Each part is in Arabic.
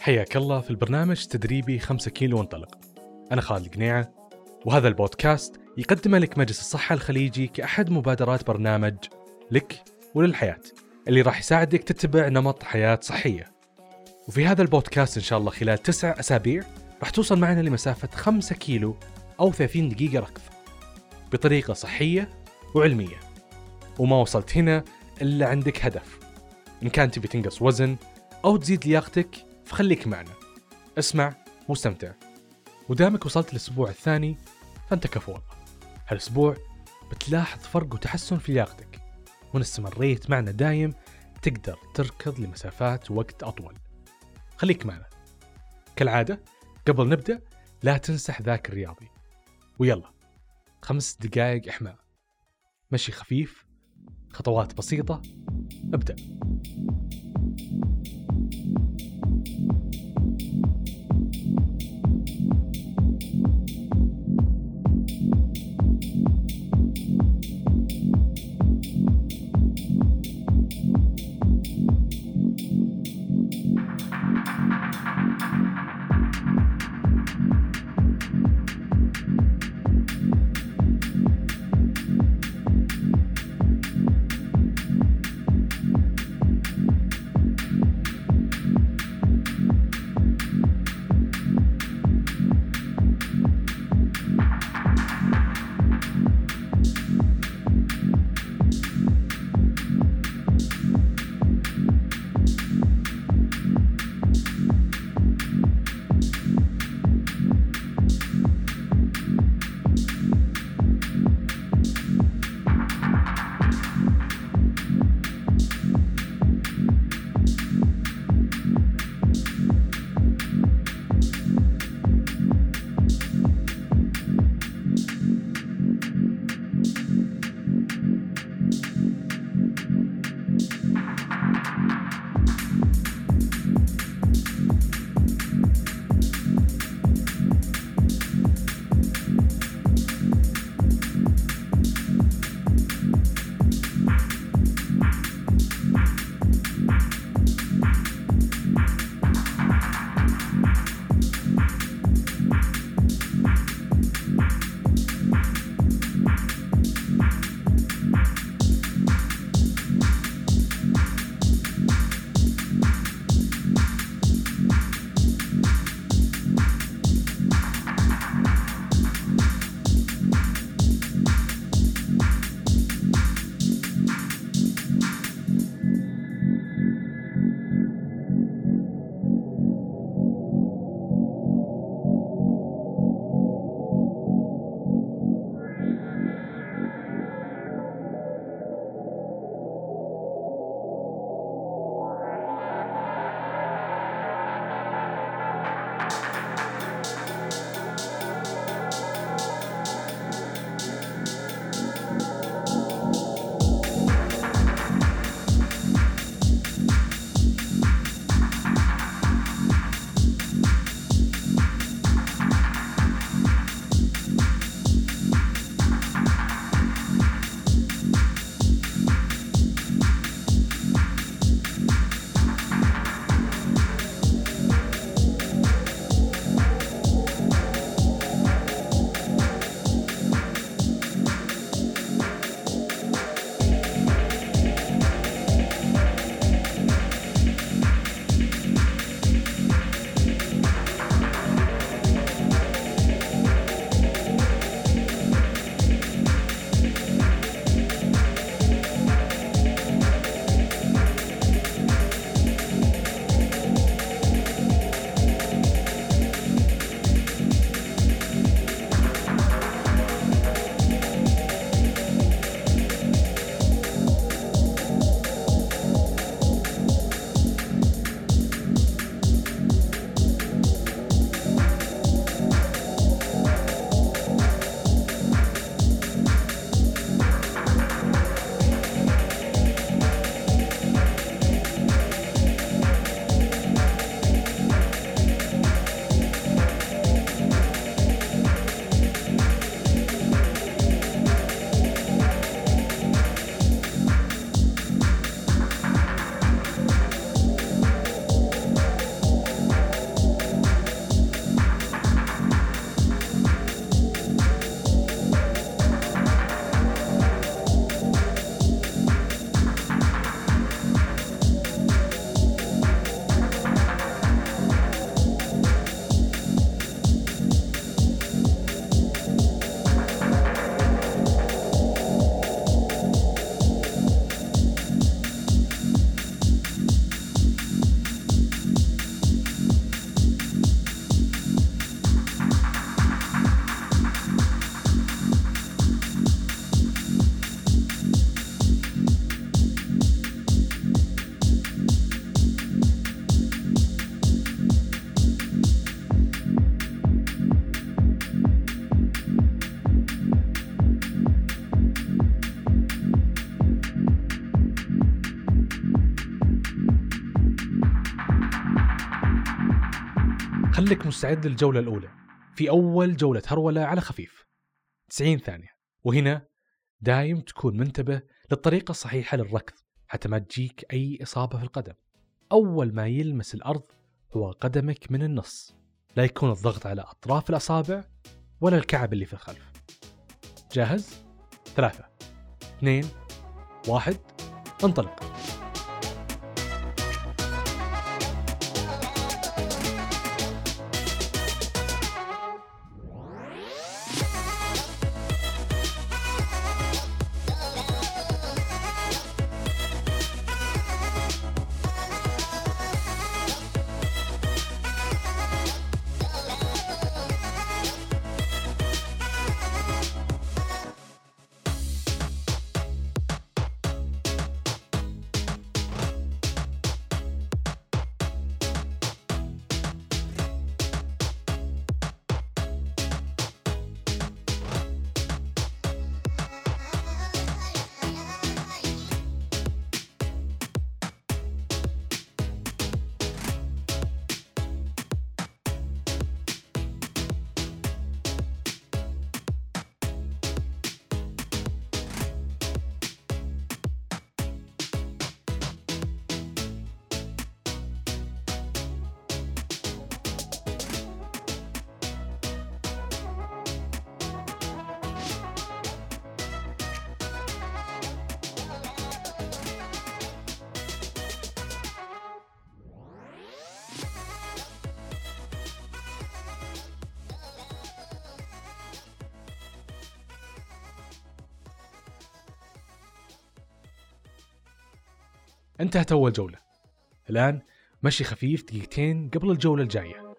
حياك الله في البرنامج تدريبي 5 كيلو وانطلق. أنا خالد القنيعة وهذا البودكاست يقدمه لك مجلس الصحة الخليجي كأحد مبادرات برنامج لك وللحياة اللي راح يساعدك تتبع نمط حياة صحية. وفي هذا البودكاست إن شاء الله خلال تسع أسابيع راح توصل معنا لمسافة 5 كيلو أو 30 دقيقة ركض بطريقة صحية وعلمية. وما وصلت هنا إلا عندك هدف. إن كان تبي تنقص وزن أو تزيد لياقتك فخليك معنا. اسمع واستمتع. ودامك وصلت الأسبوع الثاني فأنت كفو هالأسبوع بتلاحظ فرق وتحسن في لياقتك. وإن استمريت معنا دايم تقدر تركض لمسافات وقت أطول. خليك معنا. كالعادة قبل نبدأ لا تنسى حذاك الرياضي. ويلا خمس دقائق إحماء. مشي خفيف خطوات بسيطة ابدأ. خليك مستعد للجولة الأولى. في أول جولة هرولة على خفيف. 90 ثانية. وهنا دايم تكون منتبه للطريقة الصحيحة للركض حتى ما تجيك أي إصابة في القدم. أول ما يلمس الأرض هو قدمك من النص. لا يكون الضغط على أطراف الأصابع ولا الكعب اللي في الخلف. جاهز؟ ثلاثة. اثنين. واحد. انطلق. انتهت أول جولة. الآن مشي خفيف دقيقتين قبل الجولة الجاية.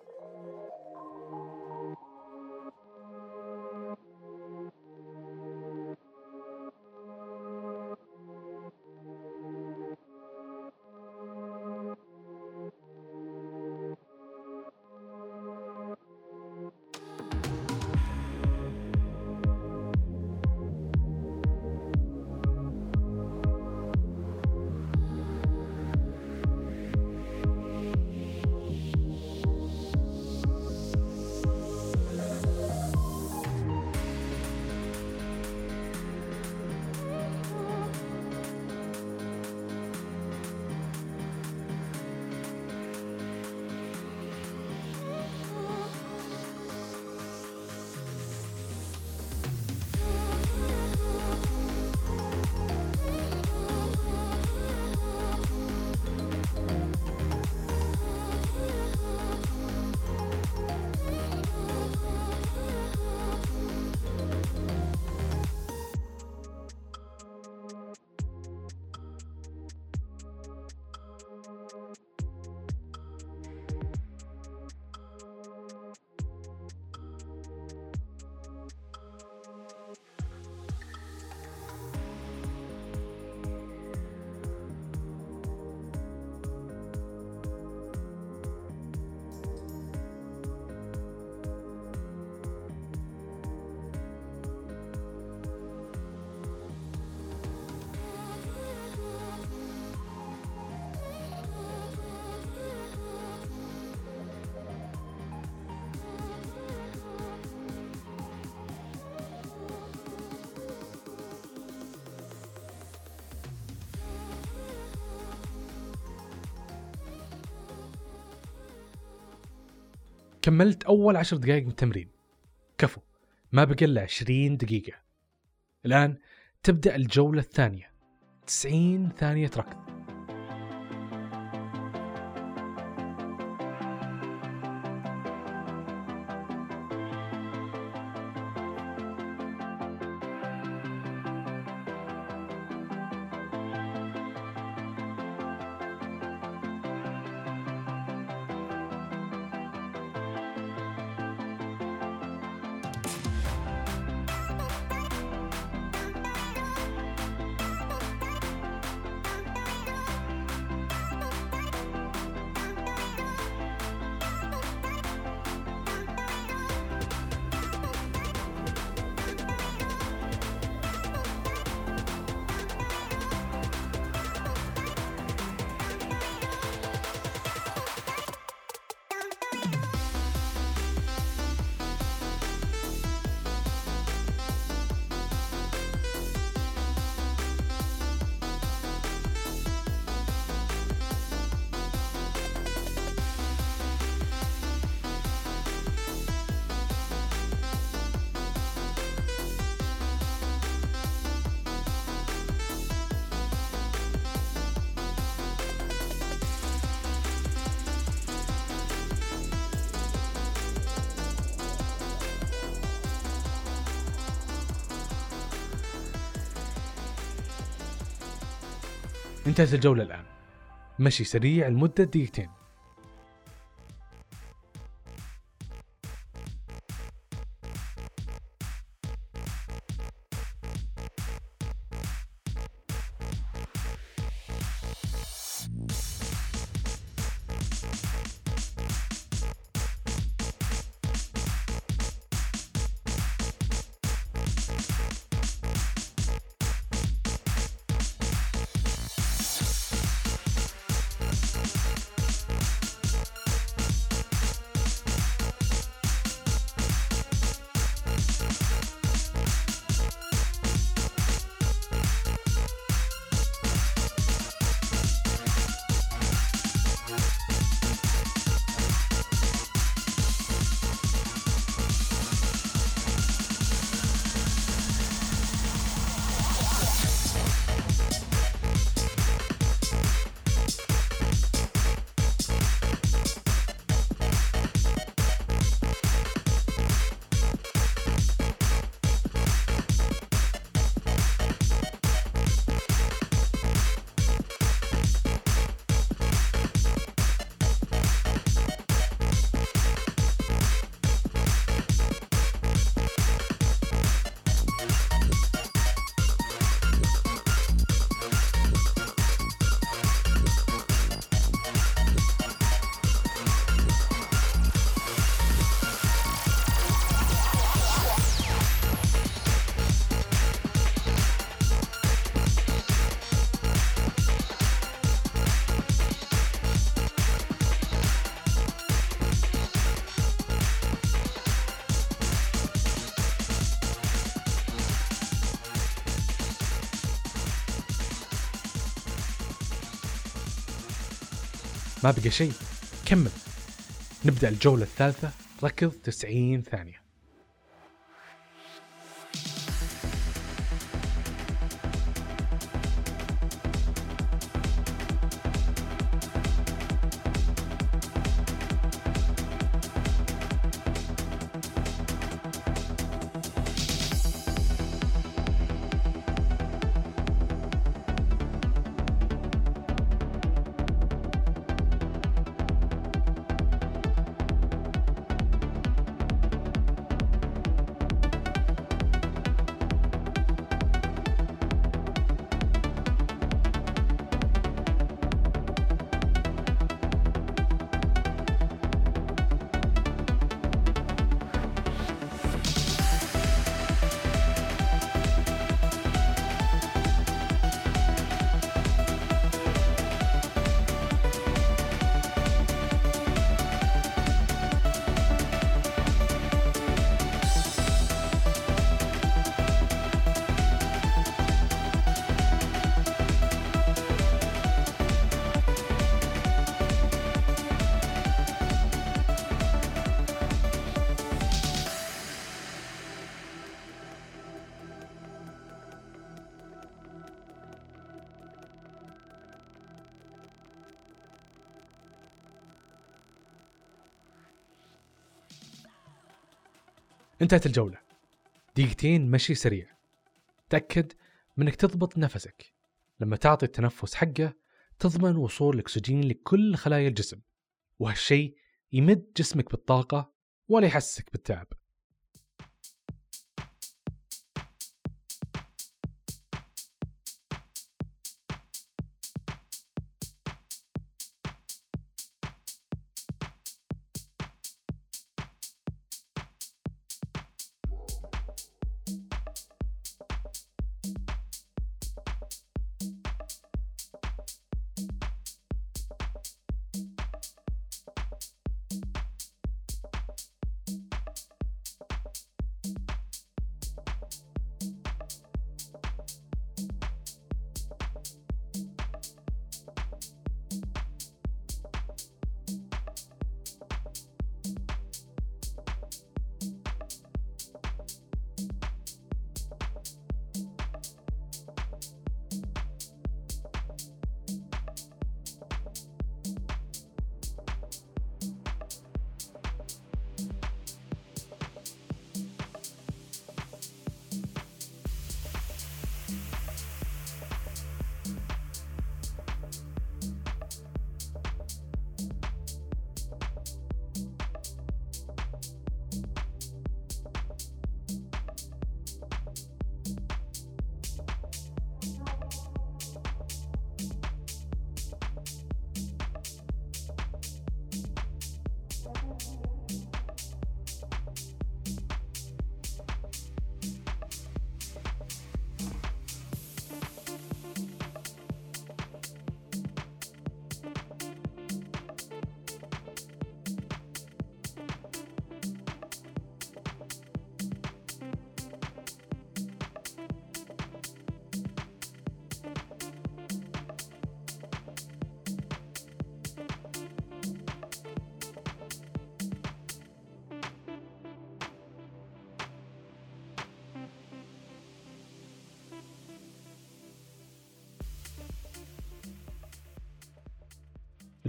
كملت أول عشر دقائق من التمرين. كفو ما بقى إلا 20 دقيقة. الآن تبدأ الجولة الثانية. 90 ثانية ركض. انتهت الجولة الآن. مشي سريع لمدة دقيقتين. ما بقى شيء. كمل. نبدأ الجولة الثالثة. ركض 90 ثانية. انتهت الجولة. دقيقتين مشي سريع. تأكد من انك تضبط نفسك. لما تعطي التنفس حقه تضمن وصول الأكسجين لكل خلايا الجسم. وهالشيء يمد جسمك بالطاقة ولا يحسسك بالتعب.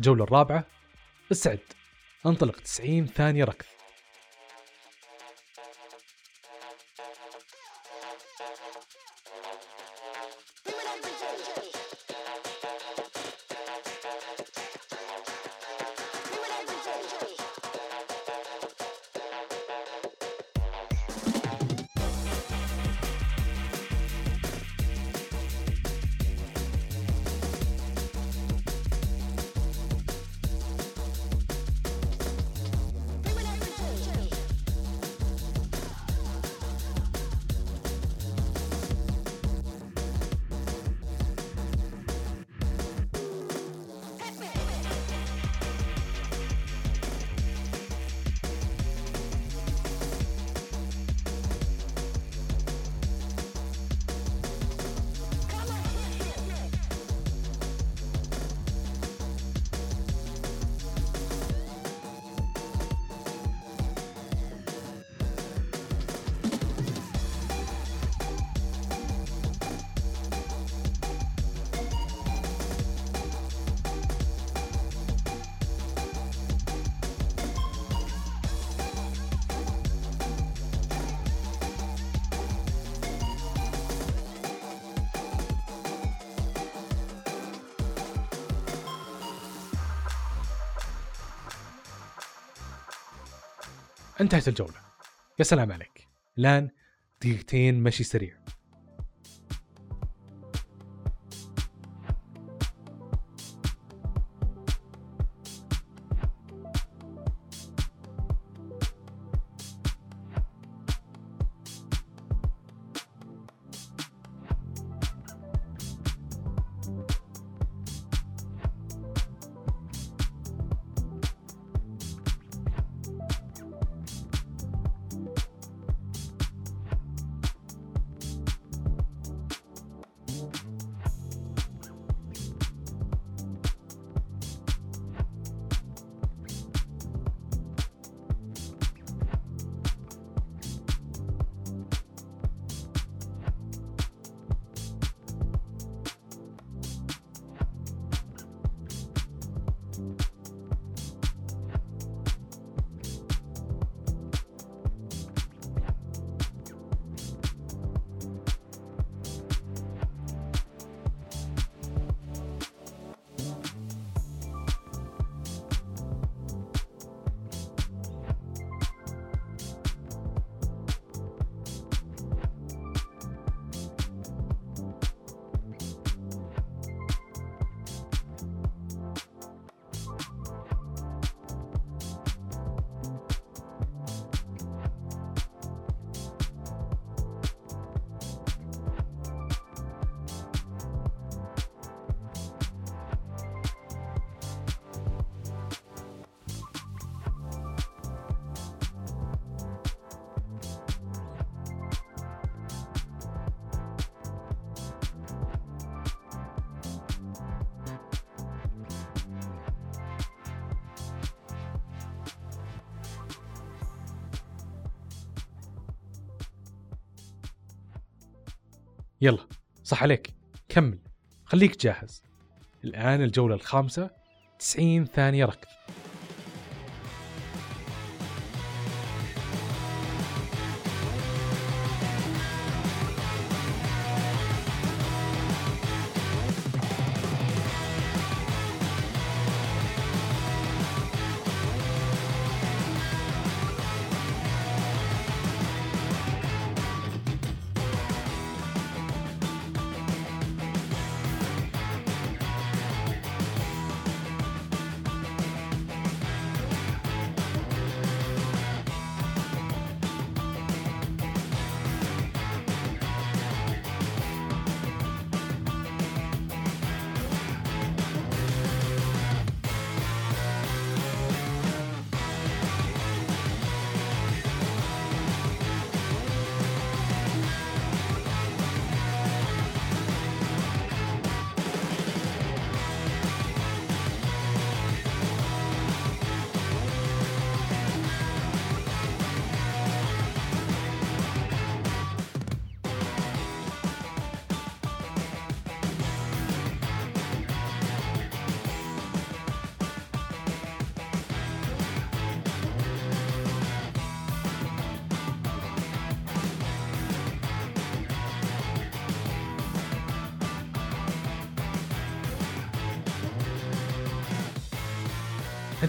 الجولة الرابعة استعد انطلق 90 ثانية ركض. انتهت الجولة. يا سلام عليك. الآن دقيقتين مشي سريع. يلا صح عليك. كمل. خليك جاهز. الآن الجولة الخامسة 90 ثانية ركض.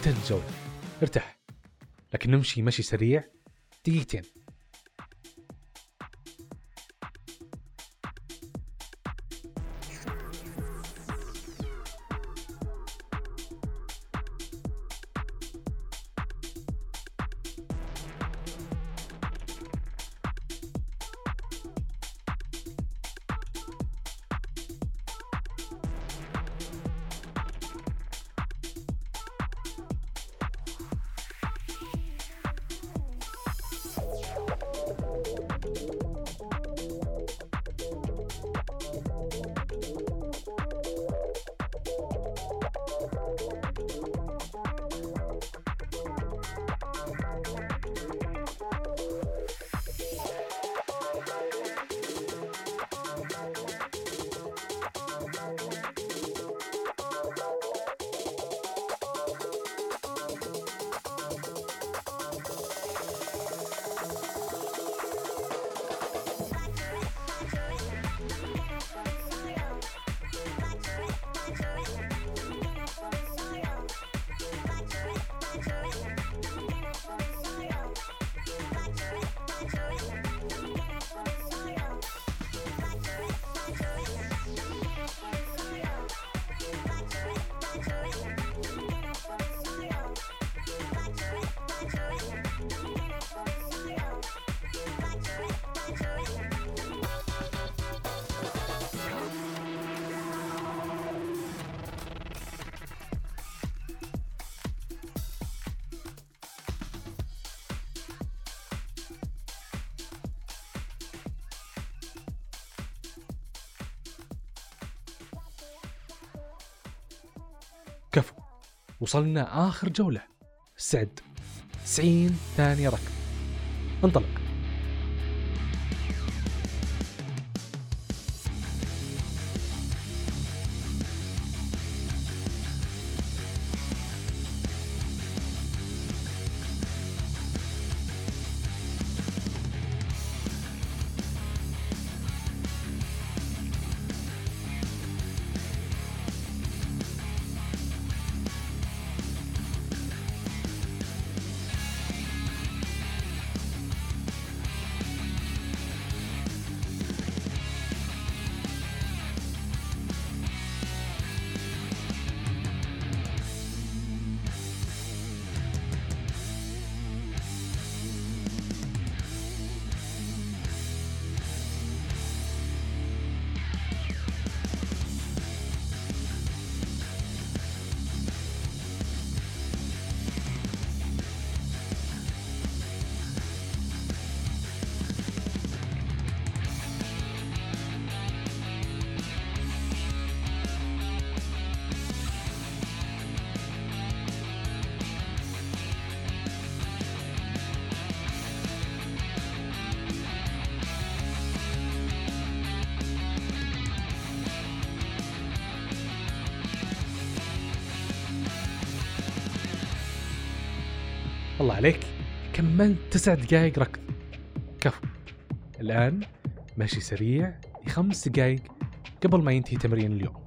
انتهت الجولة ارتاح. لكن نمشي مشي سريع. دقيقتين. كفو. وصلنا آخر جولة. استعد 90 ثانية ركض انطلق. الله عليك كملت تسع دقائق ركض. كفو. الآن مشي سريع لخمس دقائق قبل ما ينتهي تمرين اليوم.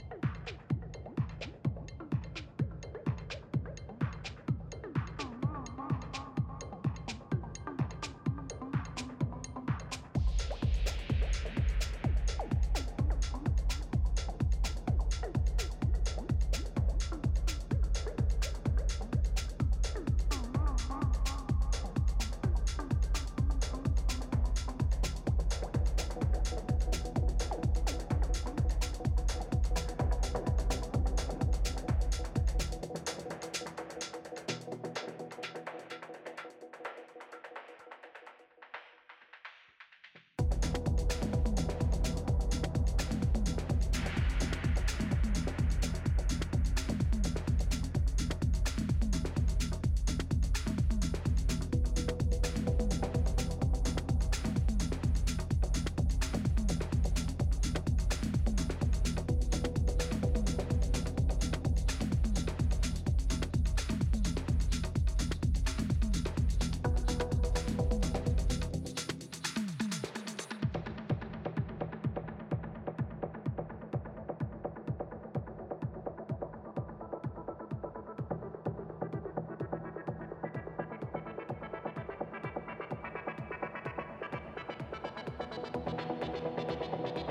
えっ?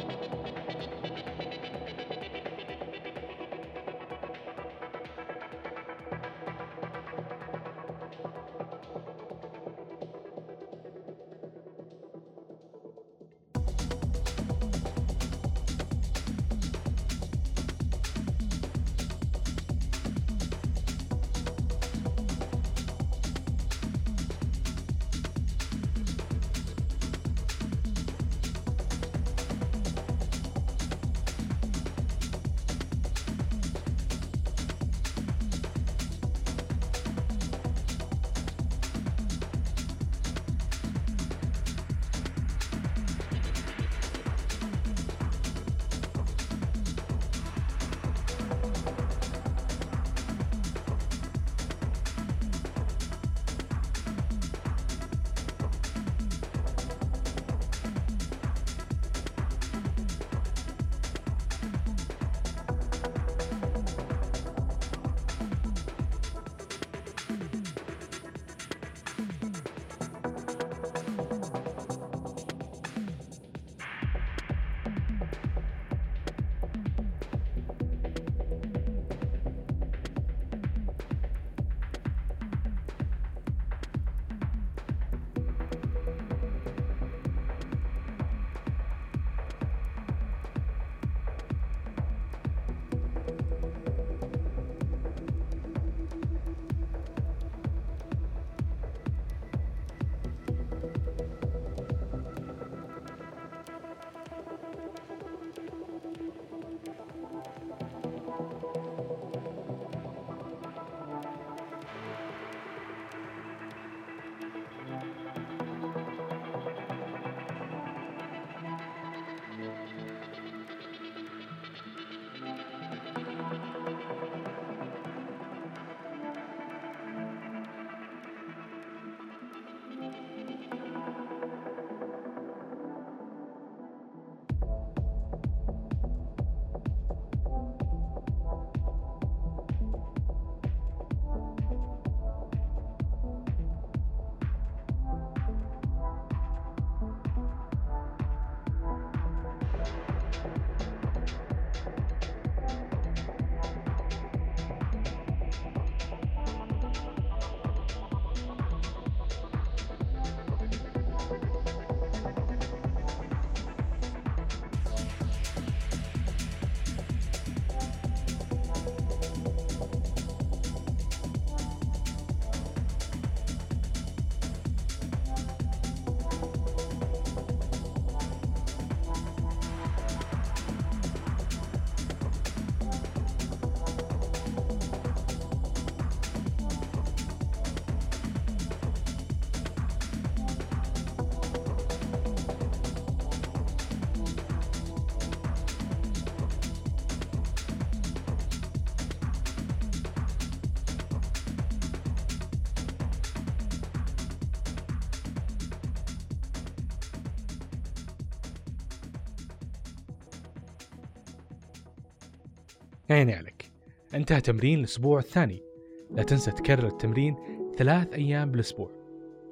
عيني عليك. انتهى تمرين الأسبوع الثاني. لا تنسى تكرر التمرين ثلاث أيام بالأسبوع.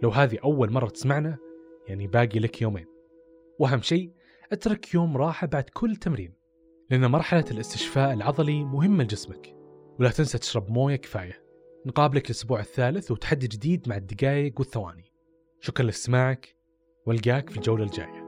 لو هذه أول مرة تسمعنا يعني باقي لك يومين. وأهم شيء اترك يوم راحة بعد كل تمرين لأن مرحلة الاستشفاء العضلي مهمة لجسمك. ولا تنسى تشرب موية كفاية. نقابلك الأسبوع الثالث وتحدي جديد مع الدقائق والثواني. شكرا لأستماعك. والقاك في الجولة الجاية.